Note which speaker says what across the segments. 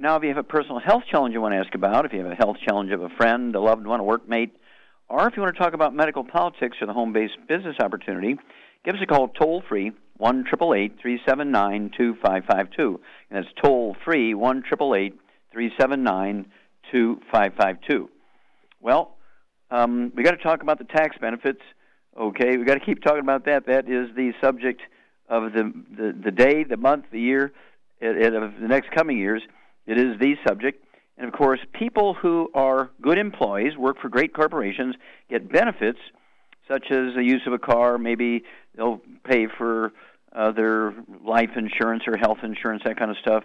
Speaker 1: Now, if you have a personal health challenge you want to ask about, if you have a health challenge of a friend, a loved one, a workmate, or if you want to talk about medical politics or the home based business opportunity, give us a call toll free, 1 379 2552. And that's toll free, 1 379 2552. Well, um, we got to talk about the tax benefits Okay, we got to keep talking about that. That is the subject of the the, the day, the month, the year, it, of the next coming years. It is the subject, and of course, people who are good employees, work for great corporations, get benefits such as the use of a car. Maybe they'll pay for uh, their life insurance or health insurance, that kind of stuff,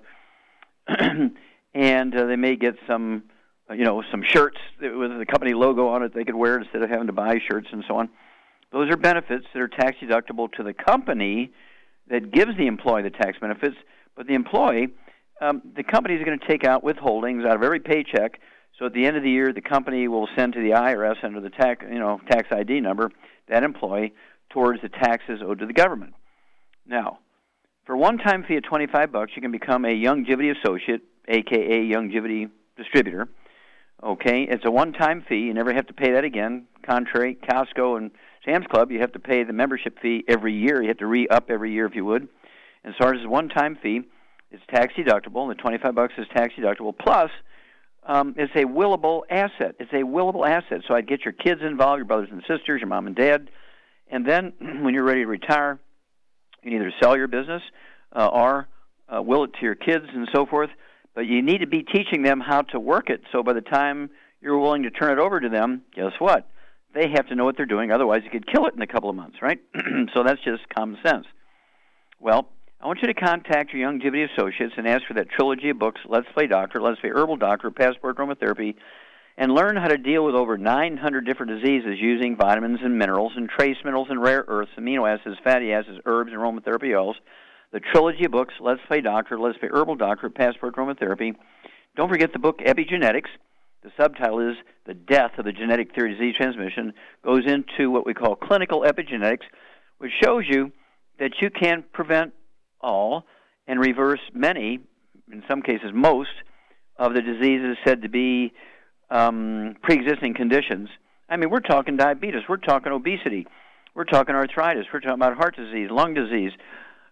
Speaker 1: and uh, they may get some, you know, some shirts with the company logo on it they could wear instead of having to buy shirts and so on. Those are benefits that are tax deductible to the company that gives the employee the tax benefits, but the employee, um, the company is going to take out withholdings out of every paycheck. So at the end of the year, the company will send to the IRS under the tax, you know, tax ID number that employee towards the taxes owed to the government. Now, for one-time fee of 25 bucks, you can become a Youngevity associate, aka Youngevity distributor. Okay, it's a one-time fee. You never have to pay that again. Contrary, Costco and Sam's Club, you have to pay the membership fee every year. You have to re-up every year if you would. And so as a one-time fee, it's tax deductible. and The 25 bucks is tax deductible. Plus, um, it's a willable asset. It's a willable asset. So I'd get your kids involved, your brothers and sisters, your mom and dad, and then when you're ready to retire, you can either sell your business uh, or uh, will it to your kids and so forth. But you need to be teaching them how to work it. So by the time you're willing to turn it over to them, guess what? they have to know what they're doing. Otherwise, you could kill it in a couple of months, right? so that's just common sense. Well, I want you to contact your Youngevity associates and ask for that trilogy of books, Let's Play Doctor, Let's Play Herbal Doctor, Passport Aromatherapy, and learn how to deal with over 900 different diseases using vitamins and minerals and trace minerals and rare earths, amino acids, fatty acids, herbs, and aromatherapy oils. The trilogy of books, Let's Play Doctor, Let's Play Herbal Doctor, Passport Aromatherapy. Don't forget the book Epigenetics, the subtitle is The Death of the Genetic Theory of Disease Transmission, goes into what we call clinical epigenetics, which shows you that you can prevent all and reverse many, in some cases most, of the diseases said to be um, pre existing conditions. I mean, we're talking diabetes, we're talking obesity, we're talking arthritis, we're talking about heart disease, lung disease,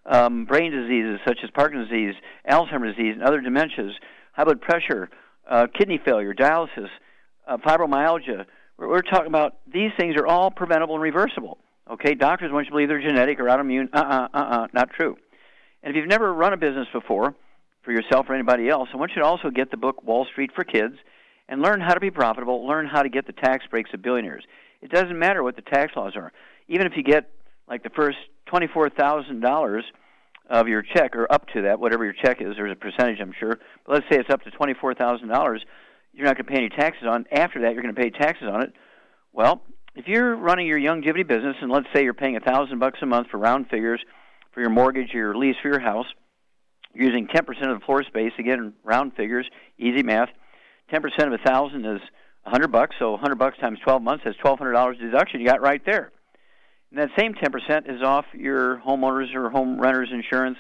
Speaker 1: um, brain diseases such as Parkinson's disease, Alzheimer's disease, and other dementias, high blood pressure, uh, kidney failure, dialysis, uh, fibromyalgia. We're, we're, talking about these things are all preventable and reversible. Okay, doctors want you to believe they're genetic or autoimmune. Uh uh-uh, uh uh, not true. And if you've never run a business before, for yourself or anybody else, I want you to also get the book Wall Street for Kids and learn how to be profitable, learn how to get the tax breaks of billionaires. It doesn't matter what the tax laws are. Even if you get like the first $24,000 of your check, or up to that, whatever your check is. There's a percentage, I'm sure. But let's say it's up to twenty-four thousand dollars. You're not going to pay any taxes on. After that, you're going to pay taxes on it. Well, if you're running your Youngevity business, and let's say you're paying a thousand bucks a month for round figures for your mortgage or your lease for your house, using 10% of the floor space. Again, round figures, easy math. 10% of a thousand is 100 bucks. So 100 bucks times 12 months is $1,200 deduction. You got right there. And that same 10% is off your homeowners or home renters insurance.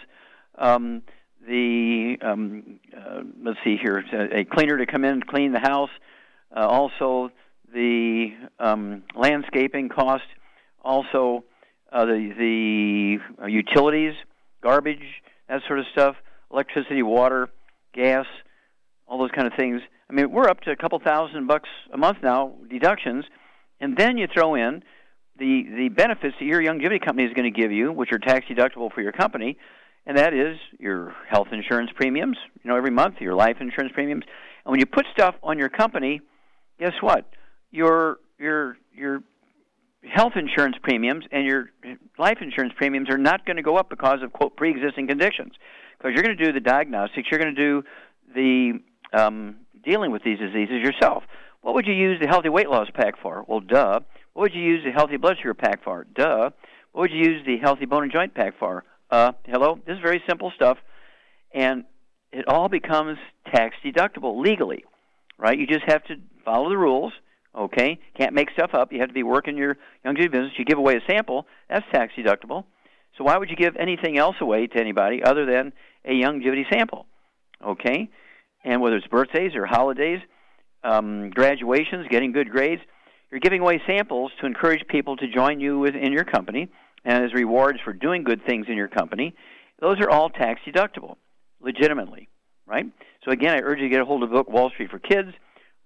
Speaker 1: Um, the um, uh, let's see here, a cleaner to come in and clean the house. Uh, also, the um, landscaping cost. Also, uh, the the utilities, garbage, that sort of stuff. Electricity, water, gas, all those kind of things. I mean, we're up to a couple thousand bucks a month now deductions, and then you throw in the the benefits that your Youngevity company is going to give you, which are tax deductible for your company, and that is your health insurance premiums, you know, every month, your life insurance premiums. And when you put stuff on your company, guess what? Your your your health insurance premiums and your life insurance premiums are not going to go up because of quote pre-existing conditions. Because you're going to do the diagnostics you're going to do the um, dealing with these diseases yourself. What would you use the healthy weight loss pack for? Well duh. What would you use the healthy blood sugar pack for? Duh. What would you use the healthy bone and joint pack for? Uh, hello? This is very simple stuff and it all becomes tax deductible legally right? You just have to follow the rules Okay, can't make stuff up. You have to be working your Youngevity business. You give away a sample, that's tax deductible. So why would you give anything else away to anybody other than a Youngevity sample? Okay, and whether it's birthdays or holidays, um, graduations, getting good grades, you're giving away samples to encourage people to join you within your company, and as rewards for doing good things in your company. Those are all tax deductible, legitimately, right? So again, I urge you to get a hold of the book Wall Street for Kids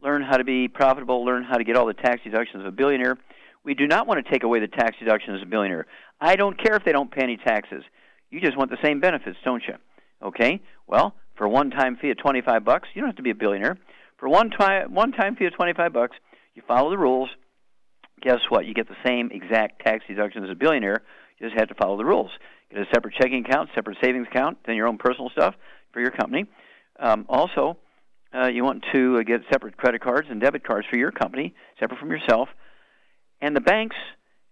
Speaker 1: learn how to be profitable, learn how to get all the tax deductions of a billionaire. We do not want to take away the tax deductions of a billionaire. I don't care if they don't pay any taxes. You just want the same benefits, don't you? Okay? Well, for a one-time fee of 25 bucks, you don't have to be a billionaire. For one time one-time fee of 25 bucks, you follow the rules. Guess what? You get the same exact tax deductions as a billionaire. You just have to follow the rules. Get a separate checking account, separate savings account, then your own personal stuff for your company. Um, also, uh, you want to uh, get separate credit cards and debit cards for your company, separate from yourself. And the banks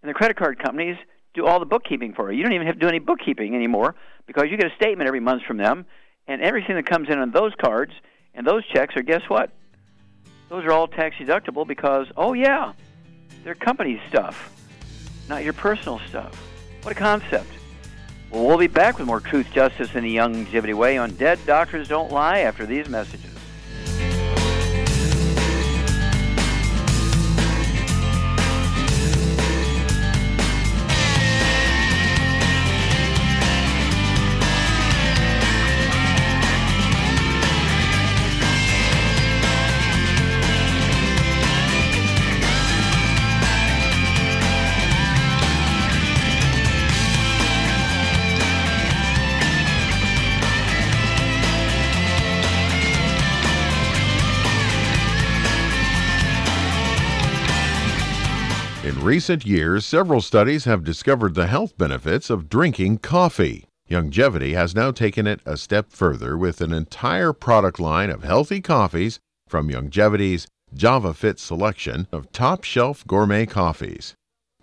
Speaker 1: and the credit card companies do all the bookkeeping for you. You don't even have to do any bookkeeping anymore because you get a statement every month from them, and everything that comes in on those cards and those checks are guess what? Those are all tax deductible because oh yeah, they're company stuff, not your personal stuff. What a concept. Well, we'll be back with more truth, justice, and the Youngevity way on Dead Doctors Don't Lie after these messages.
Speaker 2: Recent years, several studies have discovered the health benefits of drinking coffee. Youngevity has now taken it a step further with an entire product line of healthy coffees from Youngevity's JavaFit selection of top shelf gourmet coffees.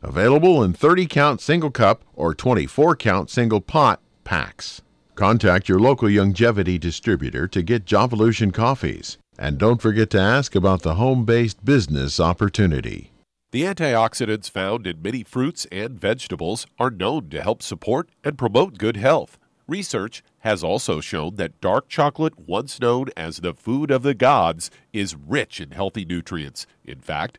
Speaker 2: Available in 30 count single cup or 24 count single pot packs. Contact your local Youngevity distributor to get Javalution coffees. And don't forget to ask about the home based business opportunity.
Speaker 3: The antioxidants found in many fruits and vegetables are known to help support and promote good health. Research has also shown that dark chocolate, once known as the food of the gods, is rich in healthy nutrients. In fact,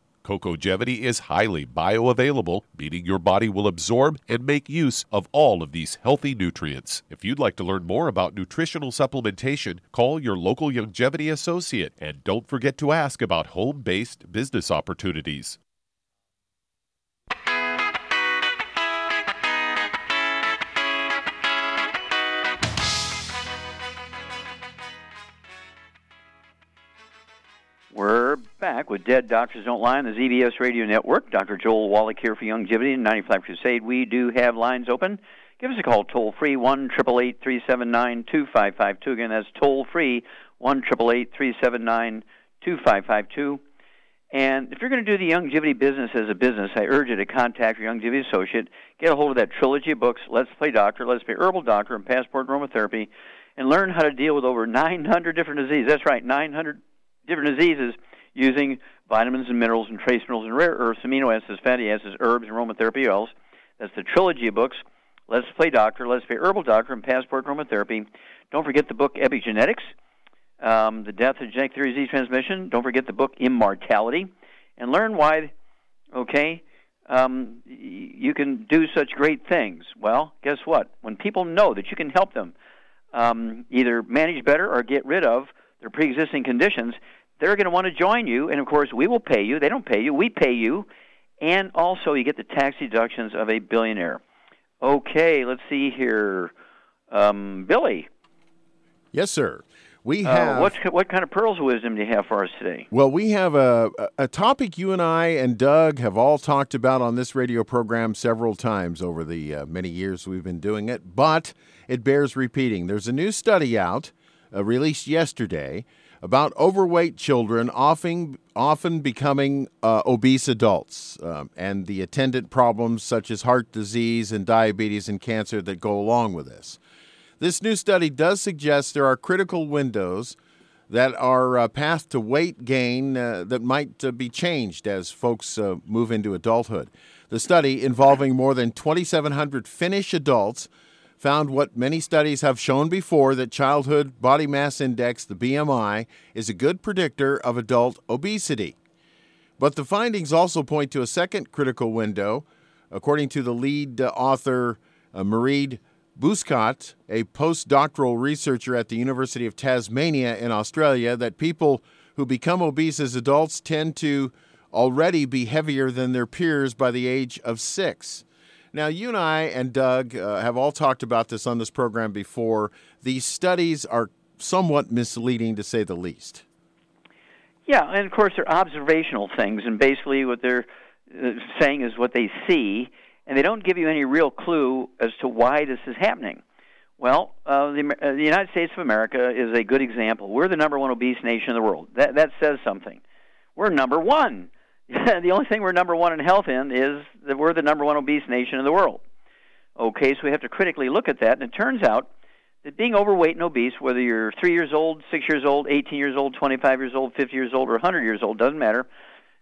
Speaker 3: CocoaJevity is highly bioavailable, meaning your body will absorb and make use of all of these healthy nutrients. If you'd like to learn more about nutritional supplementation, call your local Youngevity associate and don't forget to ask about home based business opportunities.
Speaker 1: We're back with Dead Doctors Don't Lie on the ZBS Radio Network. Dr. Joel Wallach here for Youngevity and 95 Crusade. We do have lines open. Give us a call toll free, 1 379 2552. Again, that's toll free, 1 379 2552. And if you're going to do the Youngevity business as a business, I urge you to contact your Youngevity associate. Get a hold of that trilogy of books, Let's Play Doctor, Let's Play Herbal Doctor, and Passport Aromatherapy, and learn how to deal with over 900 different diseases. That's right, 900 different diseases using vitamins and minerals and trace minerals and rare earths, amino acids, fatty acids, herbs, and aromatherapy oils. That's the trilogy of books. Let's Play Doctor, Let's Play Herbal Doctor, and Passport Aromatherapy. Don't forget the book Epigenetics, um, The Death of Genetic Theory Disease Transmission. Don't forget the book Immortality. And learn why, okay, um, you can do such great things. Well, guess what? When people know that you can help them um, either manage better or get rid of their pre existing conditions, they're going to want to join you. And of course, we will pay you. They don't pay you, we pay you. And also, you get the tax deductions of a billionaire. Okay, let's see here. Um, Billy.
Speaker 2: Yes, sir. We
Speaker 1: Uh,
Speaker 2: have.
Speaker 1: what what kind of pearls of wisdom do you have for us today?
Speaker 2: Well, we have a, a topic you and I and Doug have all talked about on this radio program several times over the uh, many years we've been doing it, but it bears repeating. There's a new study out, uh, released yesterday, about overweight children often, often becoming uh, obese adults um, and the attendant problems such as heart disease and diabetes and cancer that go along with this. This new study does suggest there are critical windows that are a path to weight gain uh, that might uh, be changed as folks uh, move into adulthood. The study, involving more than 2,700 Finnish adults, found what many studies have shown before that childhood body mass index, the BMI, is a good predictor of adult obesity. But the findings also point to a second critical window, according to the lead uh, author, uh, Mareed Buscot, a postdoctoral researcher at the University of Tasmania in Australia, that people who become obese as adults tend to already be heavier than their peers by the age of six. Now, you and I and Doug uh, have all talked about this on this program before. These studies are somewhat misleading, to say the least.
Speaker 1: Yeah, and of course they're observational things, and basically what they're uh, saying is what they see, and they don't give you any real clue as to why this is happening. Well, uh, the, uh, the United States of America is a good example. We're the number one obese nation in the world. That that says something. We're number one. the only thing we're number one in health in is that we're the number one obese nation in the world. Okay, so we have to critically look at that, and it turns out that being overweight and obese, whether you're three years old, six years old, 18 years old, 25 years old, 50 years old, or 100 years old, doesn't matter,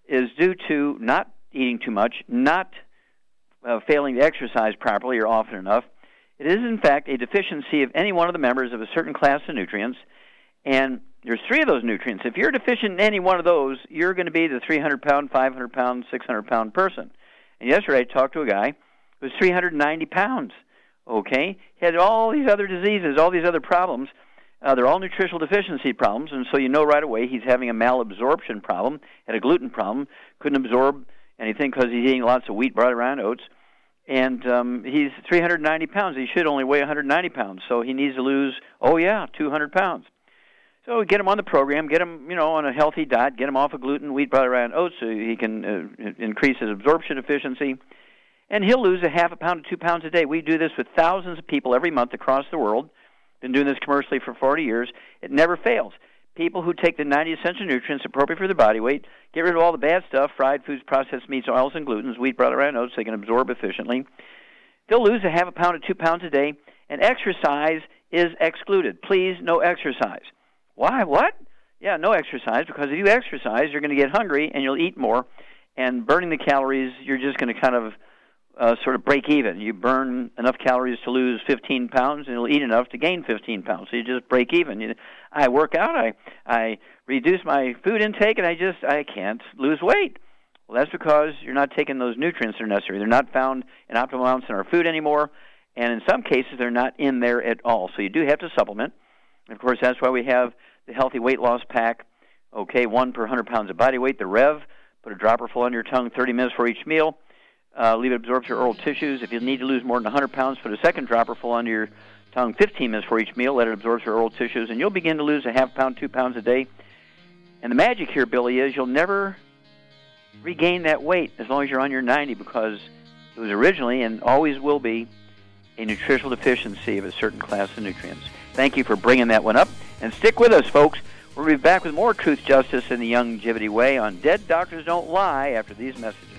Speaker 1: is due to not eating too much, not uh, failing to exercise properly or often enough. It is, in fact, a deficiency of any one of the members of a certain class of nutrients, and there's three of those nutrients. If you're deficient in any one of those, you're going to be the 300 pound, 500 pound, 600 pound person. And yesterday I talked to a guy who was 390 pounds. Okay, he had all these other diseases, all these other problems. Uh, they're all nutritional deficiency problems, and so you know right away he's having a malabsorption problem, had a gluten problem, couldn't absorb anything because he's eating lots of wheat, brought around oats, and um, he's 390 pounds. He should only weigh 190 pounds, so he needs to lose, oh yeah, 200 pounds. So get him on the program, get him, you know, on a healthy diet, get him off of gluten, wheat, brought and oats, so he can uh, increase his absorption efficiency and he'll lose a half a pound to two pounds a day. We do this with thousands of people every month across the world. Been doing this commercially for 40 years. It never fails. People who take the 90 essential nutrients appropriate for their body weight, get rid of all the bad stuff, fried foods, processed meats, oils, and glutens, wheat, brought and oats, they can absorb efficiently. They'll lose a half a pound to two pounds a day, and exercise is excluded. Please, no exercise. Why? What? Yeah, no exercise, because if you exercise, you're going to get hungry and you'll eat more. And burning the calories, you're just going to kind of uh, sort of break even. You burn enough calories to lose 15 pounds, and you'll eat enough to gain 15 pounds. So you just break even. You, I work out, I I reduce my food intake, and I just I can't lose weight. Well, that's because you're not taking those nutrients that are necessary. They're not found in optimal amounts in our food anymore, and in some cases they're not in there at all. So you do have to supplement. Of course, that's why we have the healthy weight loss pack. Okay, one per 100 pounds of body weight. The Rev. Put a dropper full on your tongue 30 minutes for each meal. Uh, leave it absorb your oral tissues. If you need to lose more than 100 pounds, put a second dropper full under your tongue 15 minutes for each meal. Let it absorb your oral tissues, and you'll begin to lose a half pound, two pounds a day. And the magic here, Billy, is you'll never regain that weight as long as you're on your 90 because it was originally and always will be a nutritional deficiency of a certain class of nutrients. Thank you for bringing that one up. And stick with us, folks. We'll be back with more Truth, Justice, and the Youngevity Way on Dead Doctors Don't Lie after these messages.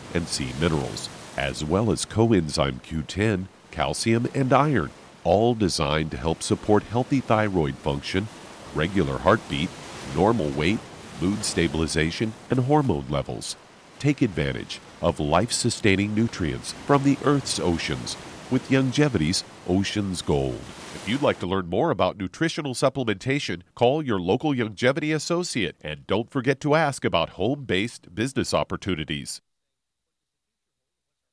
Speaker 3: and sea minerals, as well as coenzyme Q10, calcium, and iron, all designed to help support healthy thyroid function, regular heartbeat, normal weight, mood stabilization, and hormone levels. Take advantage of life sustaining nutrients from the Earth's oceans with Youngevity's Ocean's Gold. If you'd like to learn more about nutritional supplementation, call your local Youngevity associate and don't forget to ask about home based business opportunities.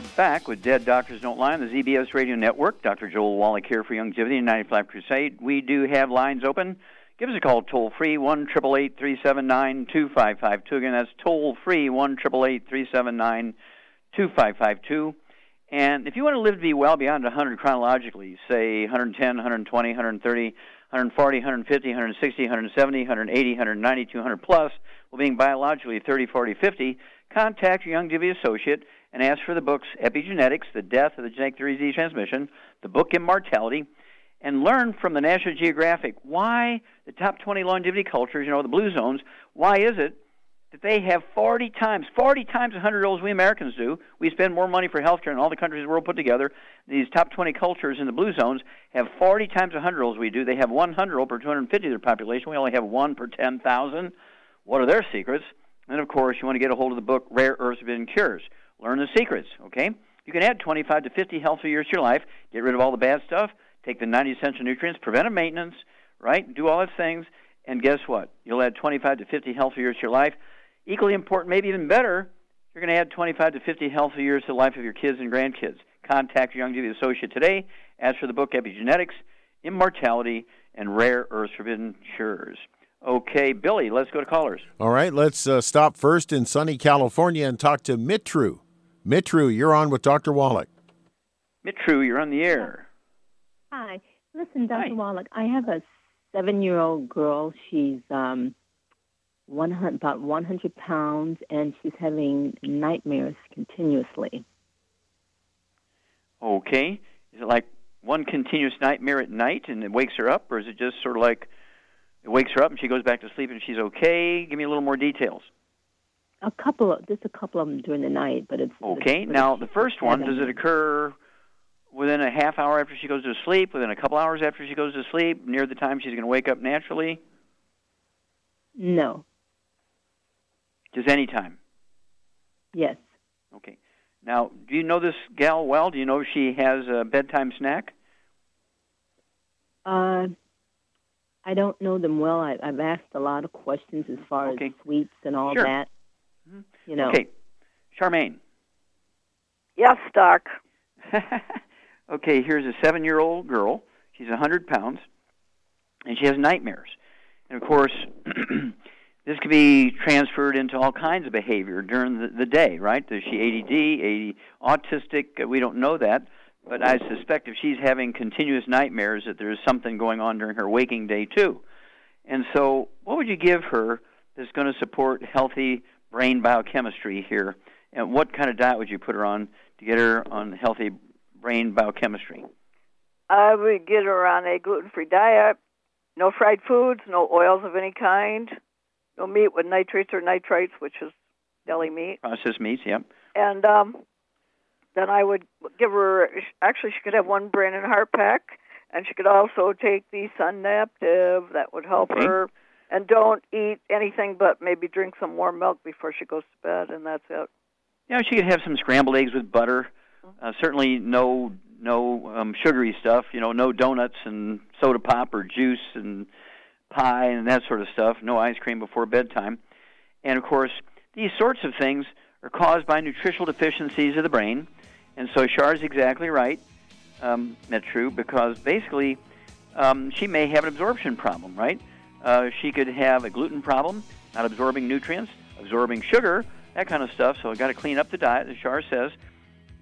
Speaker 1: We're back with Dead Doctors Don't Lie on the ZBS Radio Network. Dr. Joel Wallach here for Youngevity and 95 Crusade. We do have lines open. Give us a call toll free, 1 379 2552. Again, that's toll free, 1 379 2552. And if you want to live to be well beyond 100 chronologically, say 110, 120, 130, 140, 150, 160, 170, 180, 190, 200 plus, while being biologically 30, 40, 50, contact your Youngevity associate and ask for the books Epigenetics, The Death of the Genetic Disease Transmission, the book Immortality, and learn from the National Geographic why the top 20 longevity cultures, you know, the blue zones, why is it that they have 40 times, 40 times 100 year olds we Americans do. We spend more money for healthcare than all the countries in the world put together. These top 20 cultures in the blue zones have 40 times 100 year olds we do. They have 100 year old per 250 of their population. We only have one per 10,000. What are their secrets? And of course, you want to get a hold of the book Rare Earths Forbidden Cures. Learn the secrets, okay? you can add 25 to 50 healthy years to your life, get rid of all the bad stuff, take the 90 essential nutrients, preventive maintenance, right? Do all those things, and guess what? You'll add 25 to 50 healthy years to your life. Equally important, maybe even better, you're going to add 25 to 50 healthy years to the life of your kids and grandkids. Contact your Young Youngevity associate today. Ask for the book Epigenetics, Immortality, and Rare Earths Forbidden Cures. Okay, Billy, let's go to callers.
Speaker 2: All right, let's uh, stop first in sunny California and talk to Mitru. Mitru, you're on with Dr. Wallach.
Speaker 1: Mitru, you're on the air.
Speaker 4: Hi. Listen, Dr.
Speaker 1: Hi.
Speaker 4: Wallach, I have a seven year old girl. She's um, 100, about 100 pounds, and she's having nightmares continuously.
Speaker 1: Okay. Is it like one continuous nightmare at night and it wakes her up, or is it just sort of like it wakes her up and she goes back to sleep and she's okay? Give me a little more details.
Speaker 4: A couple of, just a couple of them during the night, but it's
Speaker 1: Okay.
Speaker 4: but
Speaker 1: Now,
Speaker 4: it's
Speaker 1: the first one, does it occur within a half hour after she goes to sleep, within a couple hours after she goes to sleep, near the time she's going to wake up naturally?
Speaker 4: No.
Speaker 1: Just any time.
Speaker 4: Yes.
Speaker 1: Okay. Now, do you know this gal well? Do you know if she has a bedtime snack?
Speaker 4: Uh, I don't know them well. I, I've asked a lot of questions as far
Speaker 1: Okay.
Speaker 4: as sweets and all
Speaker 1: Sure.
Speaker 4: that. You know.
Speaker 1: Okay. Charmaine.
Speaker 5: Yes, Doc.
Speaker 1: okay, here's a seven year old girl. She's a 100 pounds, and she has nightmares. And of course, this could be transferred into all kinds of behavior during the, the day, right? Is she ADD, AD, autistic? We don't know that. But I suspect if she's having continuous nightmares, that there's something going on during her waking day, too. And so, what would you give her that's going to support healthy brain biochemistry here? And what kind of diet would you put her on to get her on healthy brain biochemistry?
Speaker 5: I would get her on a gluten-free diet. No fried foods, no oils of any kind, no meat with nitrates or nitrites, which is deli meat.
Speaker 1: Processed meats, yep.
Speaker 5: And um, then I would give her. Actually, she could have one brain and heart pack, and she could also take the Synaptive. That would help
Speaker 1: Okay.
Speaker 5: her. And don't eat anything but maybe drink some warm milk before she goes to bed, and that's it.
Speaker 1: Yeah, she could have some scrambled eggs with butter. Uh, certainly no no um, sugary stuff. You know, no donuts and soda pop or juice and pie and that sort of stuff. No ice cream before bedtime. And of course, these sorts of things are caused by nutritional deficiencies of the brain. And so Char's exactly right, um, that's true, because basically um, she may have an absorption problem, right? Uh, she could have a gluten problem, not absorbing nutrients, absorbing sugar, that kind of stuff. So I've got to clean up the diet, as Char says,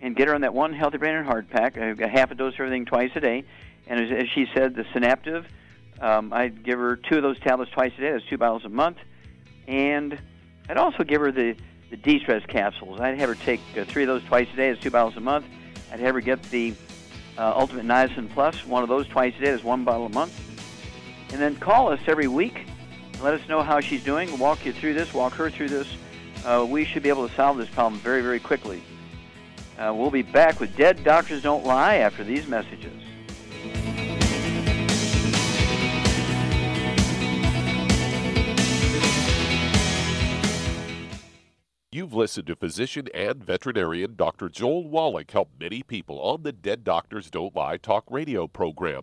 Speaker 1: and get her on that one healthy brain and heart pack, a, a half a dose of everything twice a day. And as, as she said, the Synaptive, um, I'd give her two of those tablets twice a day. That's two bottles a month. And I'd also give her the, the de-stress capsules. I'd have her take uh, three of those twice a day. That's two bottles a month. I'd have her get the uh, Ultimate Niacin Plus, one of those twice a day. That's one bottle a month. And then call us every week. Let us know how she's doing. Walk you through this, walk her through this. Uh, we should be able to solve this problem very, very quickly. Uh, we'll be back with Dead Doctors Don't Lie after these messages.
Speaker 3: You've listened to physician and veterinarian Dr. Joel Wallach help many people on the Dead Doctors Don't Lie talk radio program.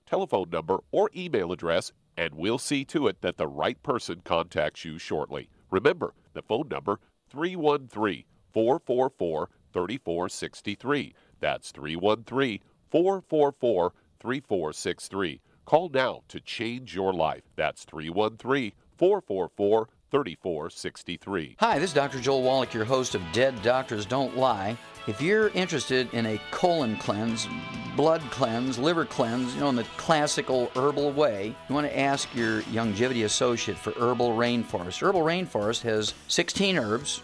Speaker 3: telephone number, or email address, and we'll see to it that the right person contacts you shortly. Remember, the phone number 313 444 3463. That's 313 444 3463. Call now to change your life. That's 313 444 3463.
Speaker 6: Hi, this is Dr. Joel Wallach, your host of Dead Doctors Don't Lie. If you're interested in a colon cleanse, blood cleanse, liver cleanse, you know, in the classical herbal way, you want to ask your Youngevity associate for Herbal Rainforest. Herbal Rainforest has 16 herbs,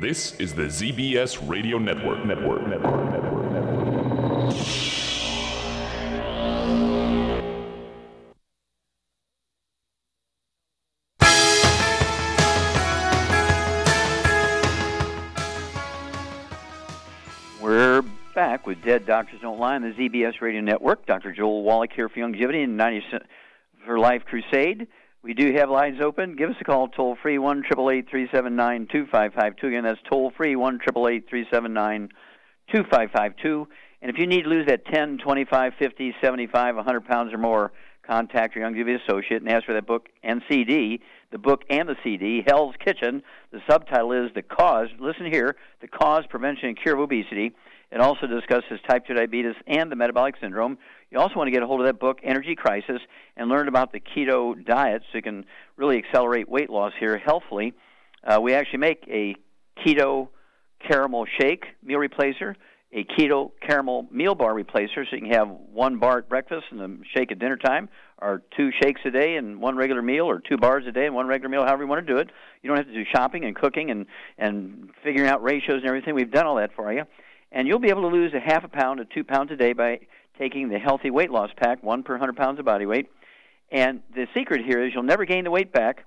Speaker 7: This is the ZBS Radio Network. Network. Network. Network. Network.
Speaker 1: We're back with Dead Doctors Don't Lie on the ZBS Radio Network. Dr. Joel Wallach here for Youngevity and 90 for Life Crusade. We do have lines open. Give us a call toll free one triple eight three seven nine two five five two. Again, that's toll free one triple eight three seven nine two five five two. And if you need to lose that 10, 25, 50, 75, 100 pounds or more, contact your Youngevity associate and ask for that book and CD. The book and the CD, Hell's Kitchen. The subtitle is The Cause. Listen here The Cause, Prevention, and Cure of Obesity. It also discusses type 2 diabetes and the metabolic syndrome. You also want to get a hold of that book, Energy Crisis, and learn about the keto diet so you can really accelerate weight loss here healthfully. Uh, we actually make a keto caramel shake meal replacer, a keto caramel meal bar replacer, so you can have one bar at breakfast and a shake at dinner time, or two shakes a day and one regular meal, or two bars a day and one regular meal, however you want to do it. You don't have to do shopping and cooking and, and figuring out ratios and everything. We've done all that for you. And you'll be able to lose a half a pound to two pounds a day by taking the healthy weight loss pack, one per 100 pounds of body weight. And the secret here is you'll never gain the weight back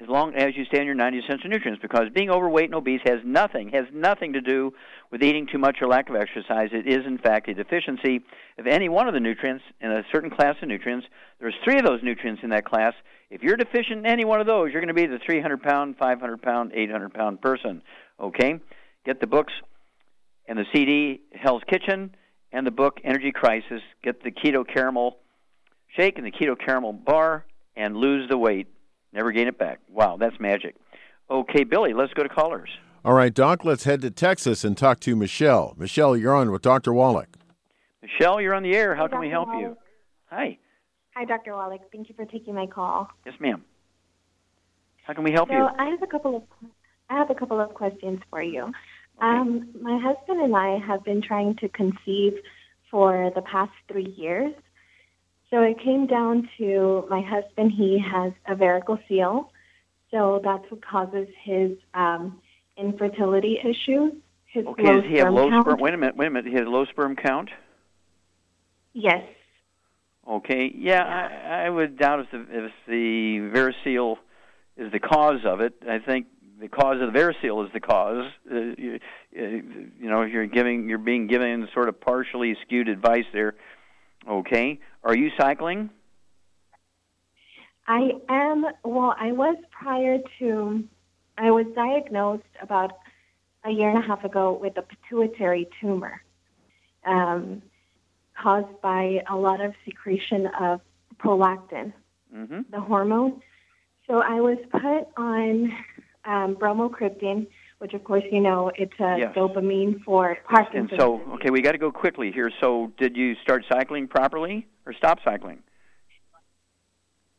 Speaker 1: as long as you stay on your 90 essential nutrients because being overweight and obese has nothing has nothing to do with eating too much or lack of exercise. It is in fact a deficiency of any one of the nutrients in a certain class of nutrients. There's three of those nutrients in that class. If you're deficient in any one of those you're going to be the 300 pound 500 pound 800 pound person okay? Get the books and the cd hell's kitchen and the book Energy Crisis. Get the keto caramel shake and the keto caramel bar and lose the weight. Never gain it back. Wow, that's magic. Okay, Billy, let's go to callers.
Speaker 2: All right, Doc, let's head to Texas and talk to Michelle. Michelle, you're on with Dr. Wallach.
Speaker 1: Michelle, you're on the air. How
Speaker 8: Hi,
Speaker 1: can we help
Speaker 8: Wallach.
Speaker 1: you? Hi.
Speaker 8: Hi, Dr. Wallach. Thank you for taking my call.
Speaker 1: Yes, ma'am. How can we help
Speaker 8: so
Speaker 1: you?
Speaker 8: I have a couple of I have a couple of questions for you. Um, my husband and I have been trying to conceive for the past three years. So it came down to my husband. He has a varicocele, so that's what causes his um, infertility issues. His
Speaker 1: Okay,
Speaker 8: low
Speaker 1: does he have
Speaker 8: sperm
Speaker 1: low
Speaker 8: count.
Speaker 1: sperm? Wait a minute, wait a minute. He has low sperm count?
Speaker 8: Yes.
Speaker 1: Okay, yeah, I, I would doubt if the, if the varicocele is the cause of it. I think the cause of the varicocele is the cause. Uh, you, uh, you know, you're giving, you're being given sort of partially skewed advice there. Okay, are you cycling?
Speaker 8: I am, well, I was prior to, I was diagnosed about a year and a half ago with a pituitary tumor um, caused by a lot of secretion of prolactin,
Speaker 1: Mm-hmm.
Speaker 8: the hormone. So I was put on um, bromocriptine, which of course you know it's a
Speaker 1: Yes.
Speaker 8: dopamine for
Speaker 1: And
Speaker 8: Parkinson's.
Speaker 1: so, okay, we got to go quickly here. So, did you start cycling properly or stop cycling?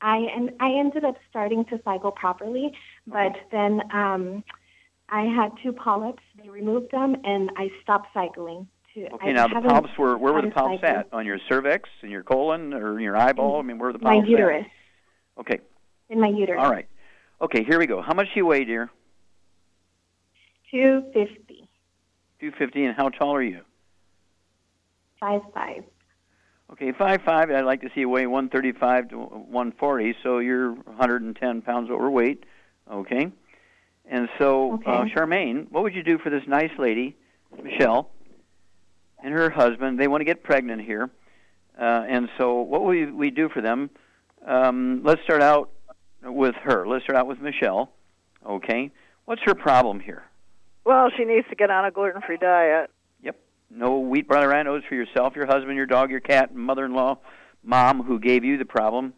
Speaker 8: I and I ended up starting to cycle properly, but then um, I had two polyps. They removed them, and I stopped cycling. To
Speaker 1: Okay,
Speaker 8: I
Speaker 1: now the polyps were where were the polyps
Speaker 8: cycling.
Speaker 1: at? On your cervix, in your colon, or in your eyeball? I mean, where are the polyps? My
Speaker 8: uterus.
Speaker 1: Okay,
Speaker 8: In my uterus.
Speaker 1: all right. Okay, here we go. How much do you weigh, dear?
Speaker 8: Two fifty.
Speaker 1: Two fifty, and how tall are you?
Speaker 8: Five five.
Speaker 1: Okay, five five. I'd like to see you weigh one thirty five to one forty. So you're 110 pounds overweight. Okay, and so uh, Charmaine, what would you do for this nice lady, Michelle, and her husband? They want to get pregnant here, uh, and so what would we, we do for them? Um, let's start out with her. Let's start out with Michelle. Okay, what's her problem here?
Speaker 5: Well, she needs to get on a gluten-free diet. Yep.
Speaker 1: No wheat, brother, I knows for yourself, your husband, your dog, your cat, mother-in-law, mom who gave you the problem,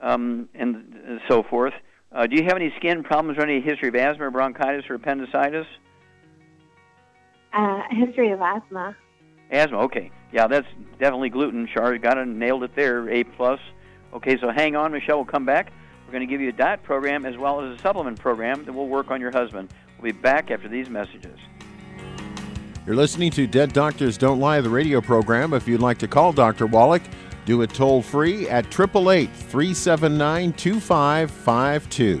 Speaker 1: um, and so forth. Uh, do you have any skin problems or any history of asthma or bronchitis or appendicitis?
Speaker 8: Uh, history of asthma.
Speaker 1: Asthma, okay. Yeah, that's definitely gluten. Char got it, nailed it there, A plus. Okay, so hang on, Michelle. We'll come back. We're going to give you a diet program as well as a supplement program that will work on your husband. We'll be back after these messages.
Speaker 2: You're listening to Dead Doctors Don't Lie, the radio program. If you'd like to call Dr. Wallach, do it toll free at 888 379 2552.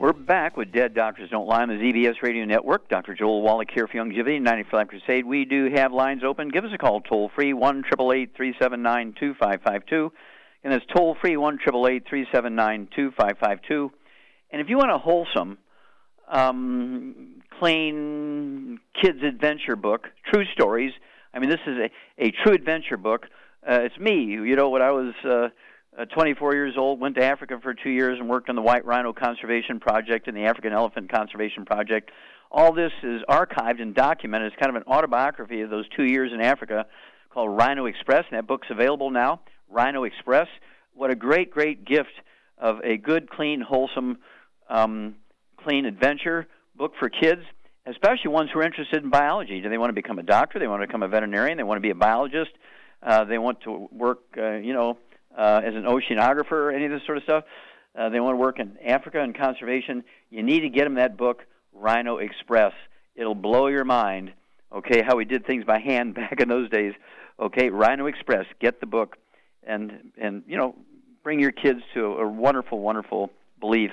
Speaker 1: We're back with Dead Doctors Don't Lie on the ZBS Radio Network. Dr. Joel Wallach here for Youngevity, 95 Crusade. We do have lines open. Give us a call toll free, 1 379 2552. And that's toll free, 1 379 2552. And if you want a wholesome, um, clean kids' adventure book, true stories, I mean, this is a, a true adventure book. Uh, it's me. You know, when I was. Uh, uh, 24 years old, went to Africa for two years and worked on the White Rhino Conservation Project and the African Elephant Conservation Project. All this is archived and documented. It's kind of an autobiography of those two years in Africa called Rhino Express, and that book's available now. Rhino Express. What a great, great gift of a good, clean, wholesome, um, clean adventure book for kids, especially ones who are interested in biology. Do they want to become a doctor? They want to become a veterinarian? They want to be a biologist? Uh, they want to work, uh, you know, uh, as an oceanographer or any of this sort of stuff. Uh, they want to work in Africa and conservation. You need to get them that book, Rhino Express. It'll blow your mind. Okay, how we did things by hand back in those days. Okay, Rhino Express. Get the book, and and you know, bring your kids to a wonderful, wonderful belief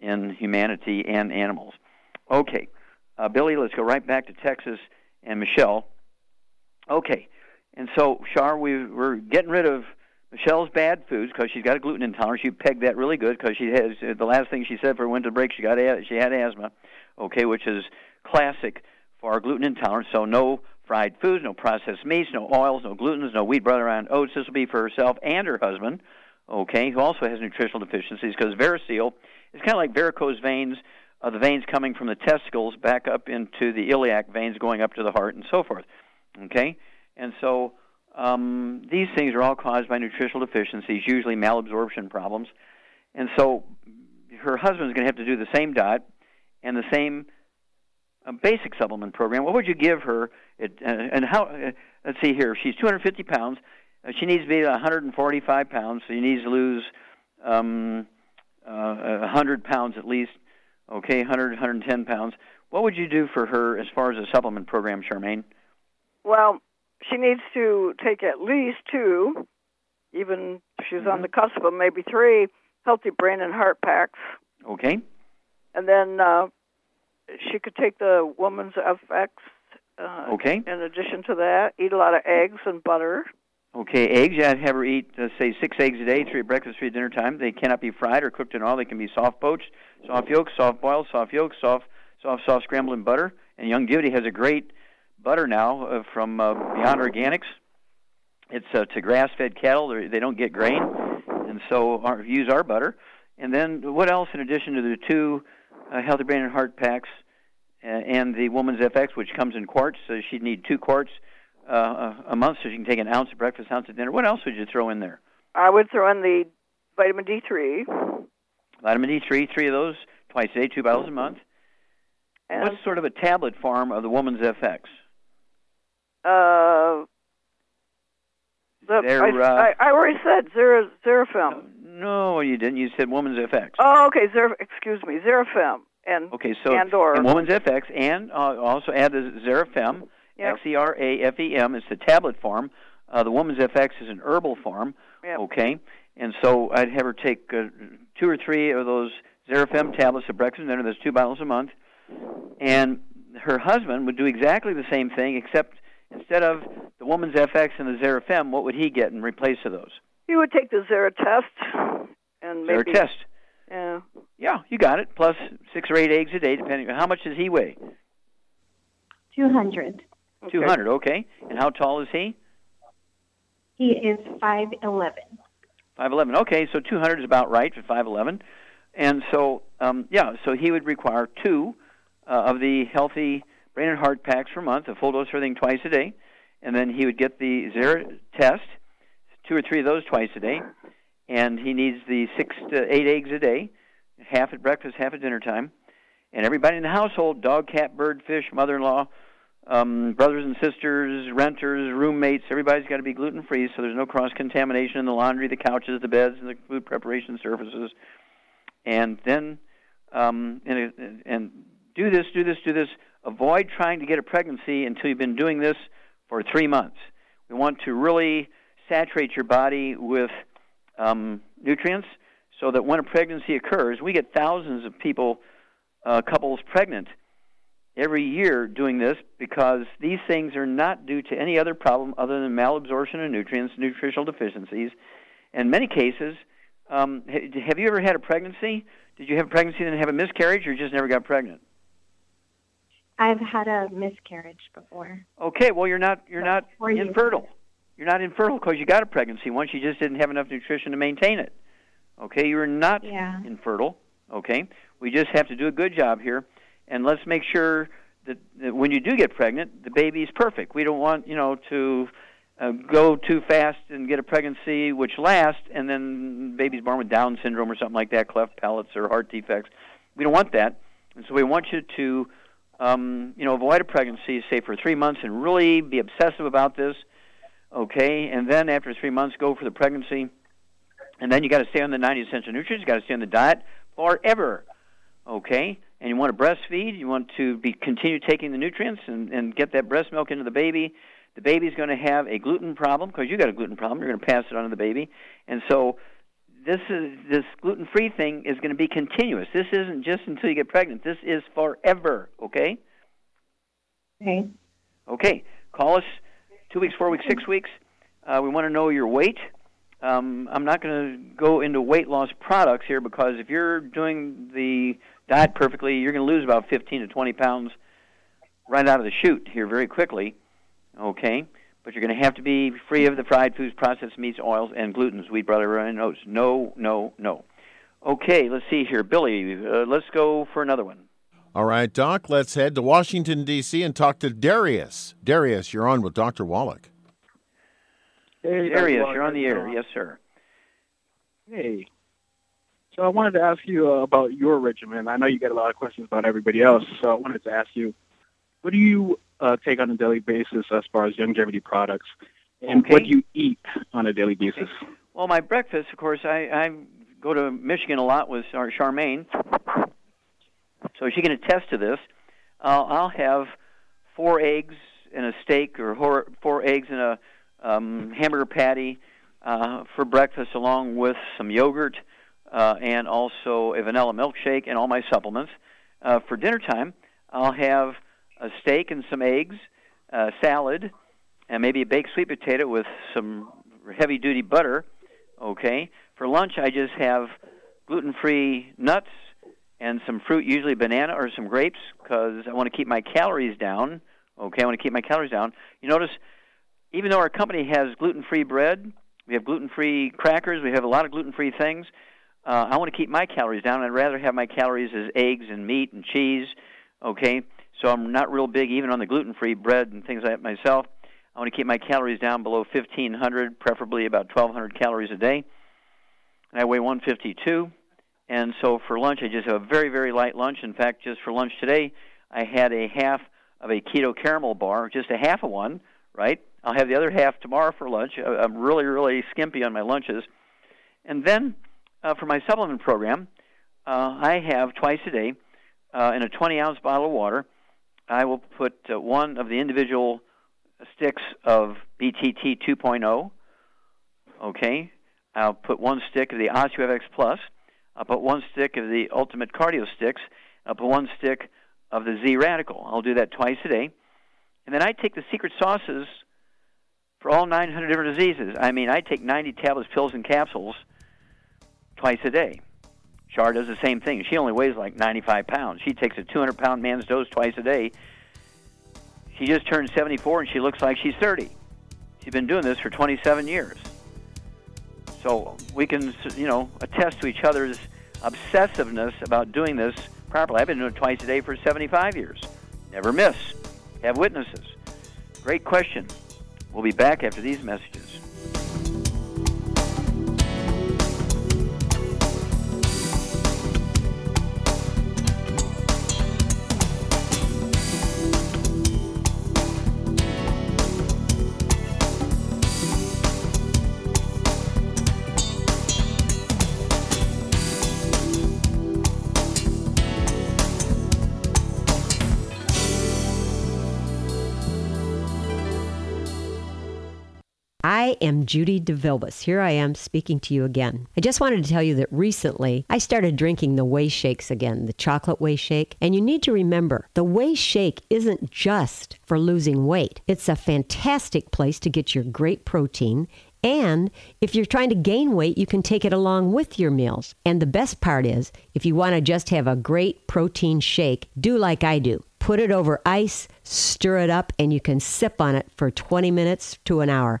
Speaker 1: in humanity and animals. Okay, uh, Billy, let's go right back to Texas and Michelle. Okay, and so Shar, we we're getting rid of Michelle's bad foods because she's got a gluten intolerance. You pegged that really good because she has uh, the last thing she said for winter break she got she had asthma, okay, which is classic for gluten intolerance. So no fried foods, no processed meats, no oils, no glutens, no wheat, butter, and oats. This will be for herself and her husband, okay, who also has nutritional deficiencies because varicocele is kind of like varicose veins, uh, the veins coming from the testicles back up into the iliac veins going up to the heart and so forth, okay, and so um, these things are all caused by nutritional deficiencies, usually malabsorption problems. And so her husband's going to have to do the same diet and the same uh, basic supplement program. What would you give her? Uh, and how? Uh, let's see here. She's 250 pounds. Uh, she needs to be 145 pounds. So she needs to lose um, uh, 100 pounds at least. Okay, 100, 110 pounds. What would you do for her as far as a supplement program, Charmaine?
Speaker 5: Well, she needs to take at least two, even if she's mm-hmm. on the cusp of maybe three, healthy brain and heart packs.
Speaker 1: Okay.
Speaker 5: And then uh, she could take the woman's FX. Uh,
Speaker 1: okay.
Speaker 5: In addition to that, eat a lot of eggs and butter.
Speaker 1: Okay, eggs. Yeah, I'd have her eat, uh, say, six eggs a day, three at breakfast, three at dinner time. They cannot be fried or cooked in oil. They can be soft poached, soft yolks, soft boiled, soft yolks, soft, soft, soft scrambled in butter. And Youngevity has a great butter now uh, from uh, Beyond Organics. It's uh, to grass-fed cattle; They're, they don't get grain, and so our, use our butter. And then what else in addition to the two uh, Healthy Brain and Heart packs uh, and the Woman's FX, which comes in quarts? So she'd need two quarts uh, a month, so she can take an ounce at breakfast, ounce at dinner. What else would you throw in there?
Speaker 5: I would throw in the vitamin D3.
Speaker 1: Vitamin D3, three of those twice a day, two bottles a month. And What's sort of a tablet form of the Woman's FX?
Speaker 5: Uh, the, I, uh, I, I, already said zero Xerafem.
Speaker 1: No, you didn't. You said Woman's FX.
Speaker 5: Oh, okay. Zero, excuse me, Xerafem and
Speaker 1: okay, so
Speaker 5: and or
Speaker 1: and Woman's FX, and uh, also add the Xerafem,
Speaker 5: yep.
Speaker 1: X E R A F E M. It's the tablet form. Uh, the Woman's FX is an herbal form.
Speaker 5: Yep.
Speaker 1: Okay, and so I'd have her take uh, two or three of those Xerafem tablets at breakfast and dinner. That's two bottles a month, and her husband would do exactly the same thing, except instead of the woman's FX and the Xerafem, what would he get in replace of those?
Speaker 5: He would take the Xeratest and maybe
Speaker 1: Xeratest.
Speaker 5: Yeah.
Speaker 1: Yeah, you got it. Plus six or eight eggs a day, depending. on How much does he weigh?
Speaker 8: Two hundred.
Speaker 1: Two hundred. Okay. And how tall is he?
Speaker 8: He is five eleven.
Speaker 1: Five eleven. Okay, so two hundred is about right for five eleven. And so, um, yeah, so he would require two uh, of the healthy brain and heart packs per month, a full dose of everything twice a day, and then he would get the Xer test, two or three of those twice a day, and he needs the six to eight eggs a day, half at breakfast, half at dinner time, and everybody in the household, dog, cat, bird, fish, mother-in-law, um, brothers and sisters, renters, roommates, everybody's got to be gluten free so there's no cross contamination in the laundry, the couches, the beds, and the food preparation surfaces. And then, um, and, and do this, do this, do this avoid trying to get a pregnancy until you've been doing this for three months. We want to really saturate your body with um, nutrients so that when a pregnancy occurs, we get thousands of people, uh, couples pregnant every year doing this because these things are not due to any other problem other than malabsorption of nutrients, nutritional deficiencies. In many cases, um, have you ever had a pregnancy? Did you have a pregnancy and then have a miscarriage, or just never got pregnant?
Speaker 8: I've had a miscarriage before.
Speaker 1: Okay, well you're not you're not infertile. You're not infertile because you got a pregnancy once. You just didn't have enough nutrition to maintain it. Okay, you're not
Speaker 8: yeah.
Speaker 1: infertile. Okay, we just have to do a good job here, and let's make sure that, that when you do get pregnant, the baby's perfect. We don't want you know to uh, go too fast and get a pregnancy which lasts, and then baby's born with Down syndrome or something like that, cleft palates or heart defects. We don't want that, and so we want you to um, you know, avoid a pregnancy, say for three months, and really be obsessive about this. Okay, and then after three months, go for the pregnancy, and then you got to stay on the 90 essential nutrients. You got to stay on the diet forever. Okay, and you want to breastfeed. You want to be continue taking the nutrients and, and get that breast milk into the baby. The baby's going to have a gluten problem because you got a gluten problem. You're going to pass it on to the baby, and so this is this gluten-free thing is going to be continuous. This isn't just until you get pregnant. This is forever. Okay.
Speaker 8: Okay.
Speaker 1: Okay. Call us two weeks, four weeks, six weeks. Uh, we want to know your weight. Um, I'm not going to go into weight loss products here because if you're doing the diet perfectly, you're going to lose about 15 to 20 pounds right out of the chute here very quickly. Okay? But you're going to have to be free of the fried foods, processed meats, oils, and glutens, wheat, butter, and oats. No, no, no. Okay, let's see here. Billy, uh, let's go for another one.
Speaker 2: All right, Doc, let's head to Washington, D.C. and talk to Darius. Darius, you're on with Dr. Wallach.
Speaker 9: Hey,
Speaker 1: Darius, you're on the air. Yes, sir.
Speaker 9: Hey. So I wanted to ask you uh, about your regimen. I know you get a lot of questions about everybody else, so I wanted to ask you, what do you uh, take on a daily basis as far as Youngevity products, and
Speaker 1: Okay.
Speaker 9: what do you eat on a daily basis?
Speaker 1: Well, my breakfast, of course, I, I go to Michigan a lot with our Charmaine, so she can attest to this. Uh, I'll have four eggs and a steak, or hor- four eggs and a um, hamburger patty uh, for breakfast, along with some yogurt uh, and also a vanilla milkshake and all my supplements. Uh, for dinner time, I'll have a steak and some eggs, uh, salad, and maybe a baked sweet potato with some heavy duty butter. Okay. For lunch, I just have gluten free nuts and some fruit, usually banana or some grapes, because I want to keep my calories down. Okay. I want to keep my calories down. You notice, even though our company has gluten free bread, we have gluten free crackers, we have a lot of gluten free things. Uh, I want to keep my calories down. I'd rather have my calories as eggs and meat and cheese. Okay, so I'm not real big even on the gluten-free bread and things like that myself. I want to keep my calories down below 1,500, preferably about 1,200 calories a day. And I weigh 152. And so for lunch, I just have a very, very light lunch. In fact, just for lunch today, I had a half of a keto caramel bar, just a half of one, right? I'll have the other half tomorrow for lunch. I'm really, really skimpy on my lunches. And then uh, for my supplement program, uh, I have twice a day uh, in a 20 ounce bottle of water. I will put uh, one of the individual sticks of BTT 2.0. Okay, I'll put one stick of the OsteoFX Plus. I'll put one stick of the Ultimate Cardio Sticks. I'll put one stick of the Z Radical. I'll do that twice a day. And then I take the secret sauces for all 900 different diseases. I mean, I take 90 tablets, pills, and capsules twice a day. Char does the same thing. She only weighs like 95 pounds. She takes a 200 pound man's dose twice a day. She just turned 74 and she looks like she's 30. She's been doing this for 27 years. So we can, you know, attest to each other's obsessiveness about doing this properly. I've been doing it twice a day for 75 years. Never miss. Have witnesses. Great question. We'll be back after these messages.
Speaker 10: I am Judy DeVilbus. Here I am speaking to you again. I just wanted to tell you that recently I started drinking the Whey Shakes again, the chocolate Whey Shake. And you need to remember, the Whey Shake isn't just for losing weight. It's a fantastic place to get your great protein and if you're trying to gain weight, you can take it along with your meals. And the best part is, if you want to just have a great protein shake, do like I do. Put it over ice, stir it up, and you can sip on it for 20 minutes to an hour.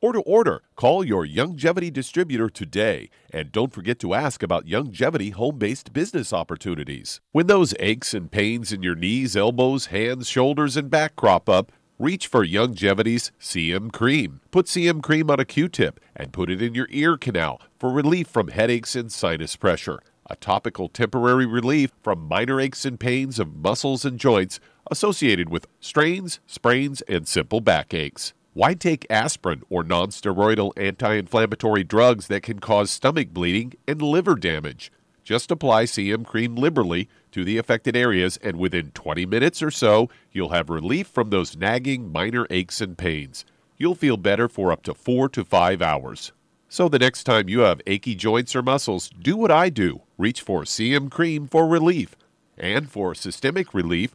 Speaker 3: or to order. Call your Youngevity distributor today and don't forget to ask about Youngevity home based business opportunities. When those aches and pains in your knees, elbows, hands, shoulders, and back crop up, reach for Youngevity's CM Cream. Put CM Cream on a Q tip and put it in your ear canal for relief from headaches and sinus pressure. A topical temporary relief from minor aches and pains of muscles and joints associated with strains, sprains, and simple backaches. Why take aspirin or nonsteroidal anti inflammatory drugs that can cause stomach bleeding and liver damage? Just apply CM cream liberally to the affected areas, and within 20 minutes or so, you'll have relief from those nagging minor aches and pains. You'll feel better for up to four to five hours. So the next time you have achy joints or muscles, do what I do reach for CM cream for relief. And for systemic relief,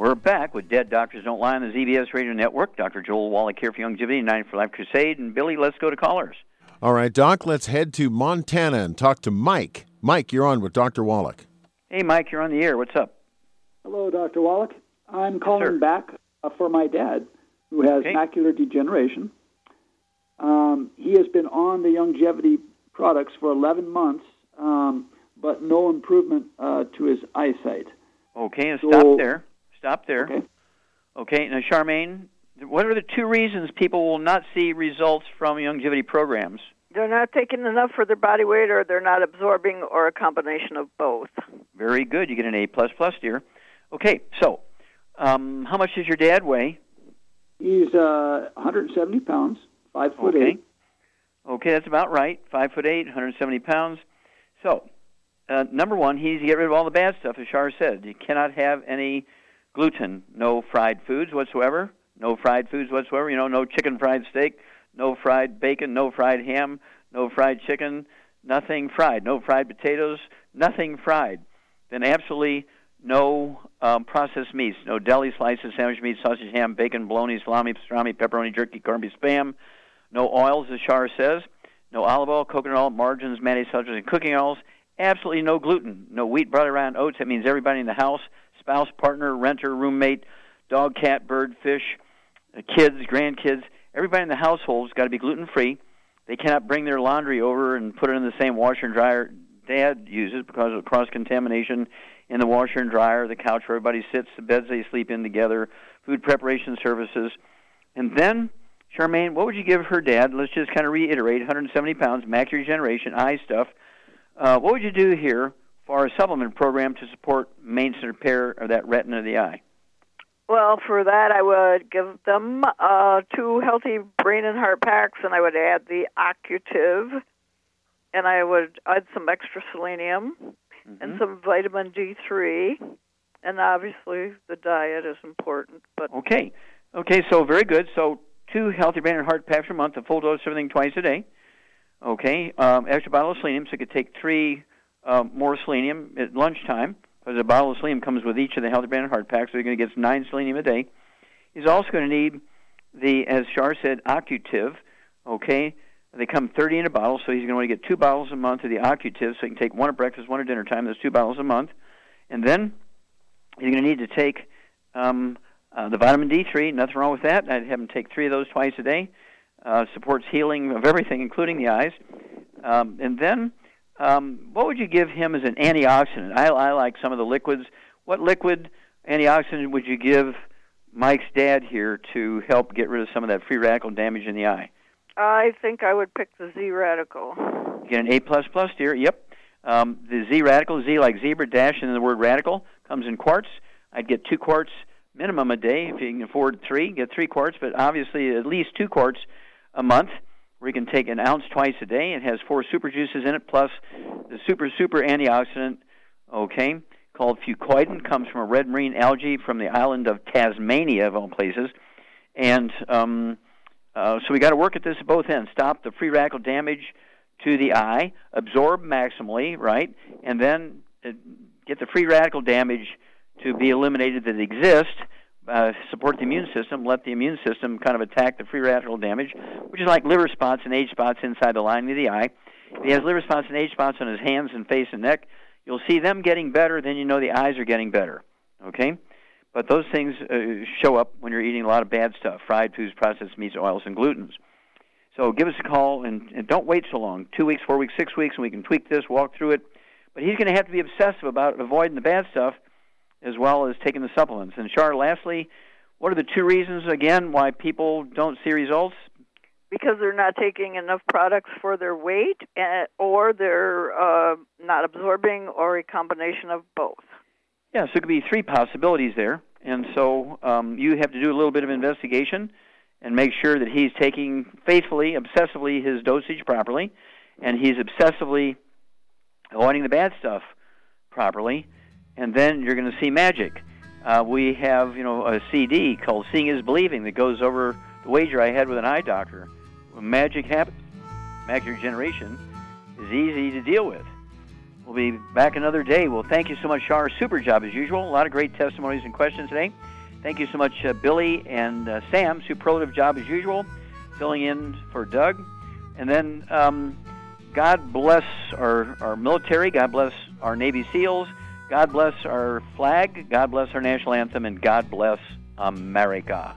Speaker 1: We're back with Dead Doctors Don't Lie on the ZBS Radio Network. Dr. Joel Wallach here for Youngevity, Nine for Life Crusade. And Billy, let's go to callers.
Speaker 2: All right, Doc, let's head to Montana and talk to Mike. Mike, you're on with Dr. Wallach.
Speaker 1: Hey, Mike, you're on the air. What's up?
Speaker 11: Hello, Dr. Wallach. I'm calling back uh, for my dad, who has
Speaker 1: Okay.
Speaker 11: macular degeneration. Um, he has been on the Youngevity products for 11 months, um, but no improvement uh, to his eyesight.
Speaker 1: Okay, and
Speaker 11: So-
Speaker 1: stop there. Stop there.
Speaker 11: Okay.
Speaker 1: Okay, now, Charmaine, what are the two reasons people will not see results from Youngevity programs?
Speaker 5: They're not taking enough for their body weight, or they're not absorbing, or a combination of both.
Speaker 1: Very good. You get an A plus plus, dear. Okay, so um, how much does your dad weigh?
Speaker 11: He's uh, 170 pounds, five foot
Speaker 1: Okay.
Speaker 11: eight.
Speaker 1: Okay, that's about right. Five foot eight, 170 pounds. So, uh, number one, he needs to get rid of all the bad stuff, as Shar said. You cannot have any gluten, no fried foods whatsoever, no fried foods whatsoever. You know, no chicken fried steak, no fried bacon, no fried ham, no fried chicken, nothing fried, no fried potatoes, nothing fried. Then absolutely no um, processed meats, no deli slices, sandwich meat, sausage, ham, bacon, bologna, salami, pastrami, pepperoni, jerky, corned beef, spam. No oils, as Shar says. No olive oil, coconut oil, margarines, mayonnaise, sulters, and cooking oils. Absolutely no gluten. No wheat, rye, and oats. That means everybody in the house, spouse, partner, renter, roommate, dog, cat, bird, fish, uh, kids, grandkids, everybody in the household's got to be gluten free. They cannot bring their laundry over and put it in the same washer and dryer Dad uses because of cross contamination in the washer and dryer, the couch where everybody sits, the beds they sleep in together, food preparation services. And then, Charmaine, what would you give her dad? Let's just kind of reiterate 170 pounds, macular degeneration, eye stuff. Uh, what would you do here for a supplement program to support maintenance and repair of that retina of the eye?
Speaker 5: Well, for that, I would give them uh, two healthy brain and heart packs, and I would add the Occutive, and I would add some extra selenium and some vitamin D3, and obviously the diet is important. But
Speaker 1: Okay. Okay, so very good. So two healthy brain and heart packs a month, a full dose of everything twice a day. Okay, um, extra bottle of selenium, so you could take three um, more selenium at lunchtime, because a bottle of selenium comes with each of the healthy brain and heart packs, so you're going to get nine selenium a day. He's also going to need the, as Shar said, Occutive. Okay, they come 30 in a bottle, so he's going to want to get two bottles a month of the Occutive, so he can take one at breakfast, one at dinner time. That's two bottles a month, and then You're going to need to take um, uh, the vitamin D3. Nothing wrong with that. I'd have him take three of those twice a day. Uh, supports healing of everything, including the eyes. Um, and then, um, what would you give him as an antioxidant? I, I like some of the liquids. What liquid antioxidant would you give Mike's dad here to help get rid of some of that free radical damage in the eye?
Speaker 5: I think I would pick the Z radical.
Speaker 1: Get an A plus plus, dear. Yep. Um, the Z radical, Z like zebra, dash, and the word radical comes in quarts. I'd get two quarts minimum a day. If you can afford three, get three quarts, but obviously at least two quarts a month. Where you can take an ounce twice a day. It has four super juices in it, plus the super super antioxidant. Okay, called fucoidan, comes from a red marine algae from the island of Tasmania, of all places, and um, uh, so we got to work at this at both ends. Stop the free radical damage to the eye, absorb maximally, right, and then uh, get the free radical damage to be eliminated that exist. Uh, support the immune system, let the immune system kind of attack the free radical damage, which is like liver spots and age spots inside the lining of the eye. If he has liver spots and age spots on his hands and face and neck, you'll see them getting better, then you know the eyes are getting better. Okay? But those things uh, show up when you're eating a lot of bad stuff fried foods, processed meats, oils, and glutens. So give us a call and, and don't wait so long two weeks, four weeks, six weeks, and we can tweak this, walk through it. But he's going to have to be obsessive about avoiding the bad stuff as well as taking the supplements. And Char, lastly, what are the two reasons again why people don't see results?
Speaker 5: Because they're not taking enough products for their weight, eh, or they're uh, not absorbing, or a combination of both.
Speaker 1: Yeah, so it could be three possibilities there. And so um, you have to do a little bit of investigation and make sure that he's taking faithfully, obsessively his dosage properly, and he's obsessively avoiding the bad stuff properly, and then you're going to see magic. Uh, we have, you know, a CD called "Seeing Is Believing" that goes over the wager I had with an eye doctor. Magic happens, macular generation is easy to deal with. We'll be back another day. Well, thank you so much, Shar. Super job as usual. A lot of great testimonies and questions today. Thank you so much, uh, Billy and uh, Sam. Superlative job as usual, filling in for Doug. And then um, God bless our, our military. God bless our Navy SEALs. God bless our flag. God bless our national anthem. And God bless America.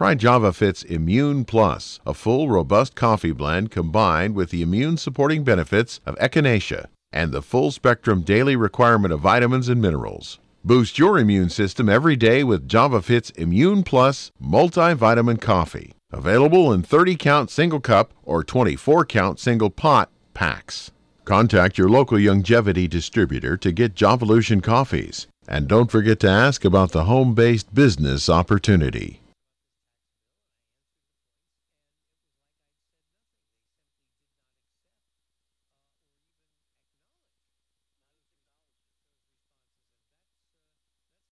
Speaker 2: Try JavaFit's Immune Plus, a full, robust coffee blend combined with the immune supporting benefits of echinacea and the full spectrum daily requirement of vitamins and minerals. Boost your immune system every day with JavaFit's Immune Plus multivitamin coffee. Available in 30 count single cup or 24 count single pot packs. Contact your local Youngevity distributor to get Javalution coffees. And don't forget to ask about the home based business opportunity.